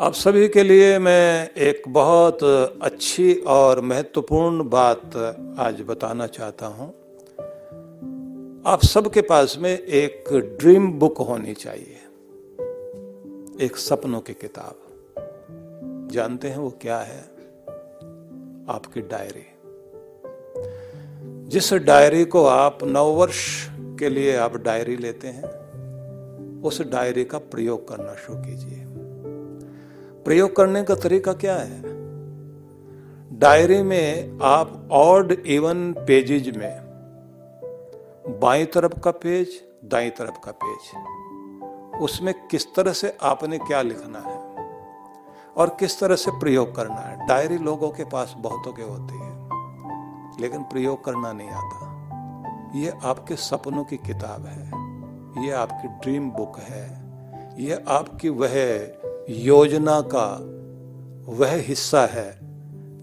आप सभी के लिए मैं एक बहुत अच्छी और महत्वपूर्ण बात आज बताना चाहता हूँ। आप सबके पास में एक ड्रीम बुक होनी चाहिए। एक सपनों की किताब। जानते हैं वो क्या है? आपकी डायरी। जिस डायरी को आप नववर्ष के लिए आप डायरी लेते हैं, उस डायरी का प्रयोग करना शुरू कीजिए। प्रयोग करने का तरीका क्या है? डायरी में आप ऑड इवन पेजेज में बाई तरफ़ का पेज, दाई तरफ़ का पेज, उसमें किस तरह से आपने क्या लिखना है और किस तरह से प्रयोग करना है? डायरी लोगों के पास बहुतों के होती है। लेकिन प्रयोग करना नहीं आता। ये आपके सपनों की किताब है। ये आपकी ड्रीम बुक है। ये आपकी वह योजना का वह हिस्सा है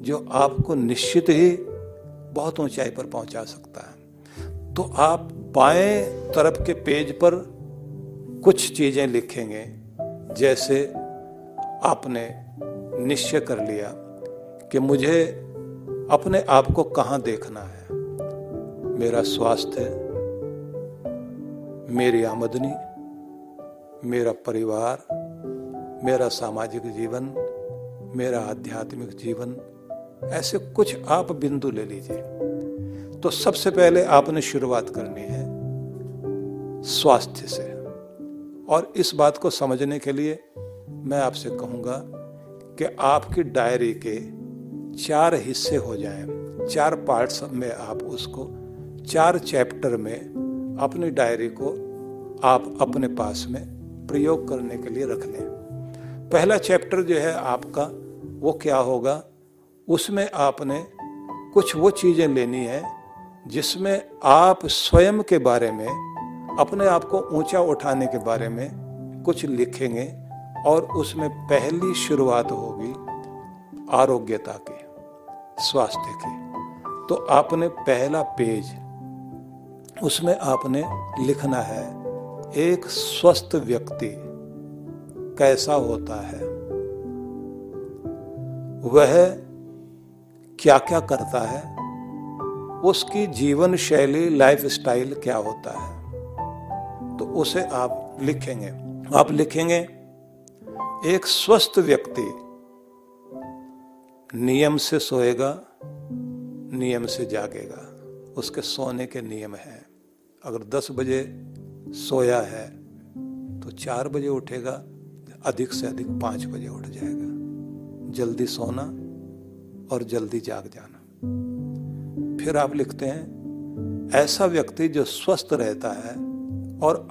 जो आपको निश्चित ही बहुत ऊंचाई पर पहुँचा सकता है। तो आप बाएँ तरफ़ के पेज पर कुछ चीज़ें लिखेंगे, जैसे आपने निश्चय कर लिया कि मुझे अपने आप को कहाँ देखना है? मेरा स्वास्थ्य मेरी आमदनी, मेरा परिवार, मेरा सामाजिक जीवन, मेरा आध्यात्मिक जीवन, ऐसे कुछ आप बिंदु ले लीजिए। तो सबसे पहले आपने शुरुआत करनी है स्वास्थ्य से। और इस बात को समझने के लिए मैं आपसे कहूँगा कि आपकी डायरी के चार हिस्से हो जाएँ, चार पार्ट्स में आप उसको चार चैप्टर में अपनी डायरी को आप अपने पास में प्रयोग करने के लिए रख लें। पहला चैप्टर जो है आपका वो क्या होगा? उसमें आपने कुछ वो चीज़ें लेनी है जिसमें आप स्वयं के बारे में अपने आप को ऊँचा उठाने के बारे में कुछ लिखेंगे और उसमें पहली शुरुआत होगी आरोग्यता की। स्वास्थ्य की। तो आपने पहला पेज, उसमें आपने लिखना है, एक स्वस्थ व्यक्ति कैसा होता है? वह क्या क्या करता है? उसकी जीवन शैली लाइफ स्टाइल क्या होता है? तो उसे आप लिखेंगे। आप लिखेंगे, एक स्वस्थ व्यक्ति नियम से सोएगा, नियम से जागेगा। उसके सोने के नियम हैं। अगर 10 बजे सोया है तो चार बजे उठेगा, अधिक से अधिक पाँच बजे उठ जाएगा। जल्दी सोना और जल्दी जाग जाना। फिर आप लिखते हैं, ऐसा व्यक्ति जो स्वस्थ रहता है और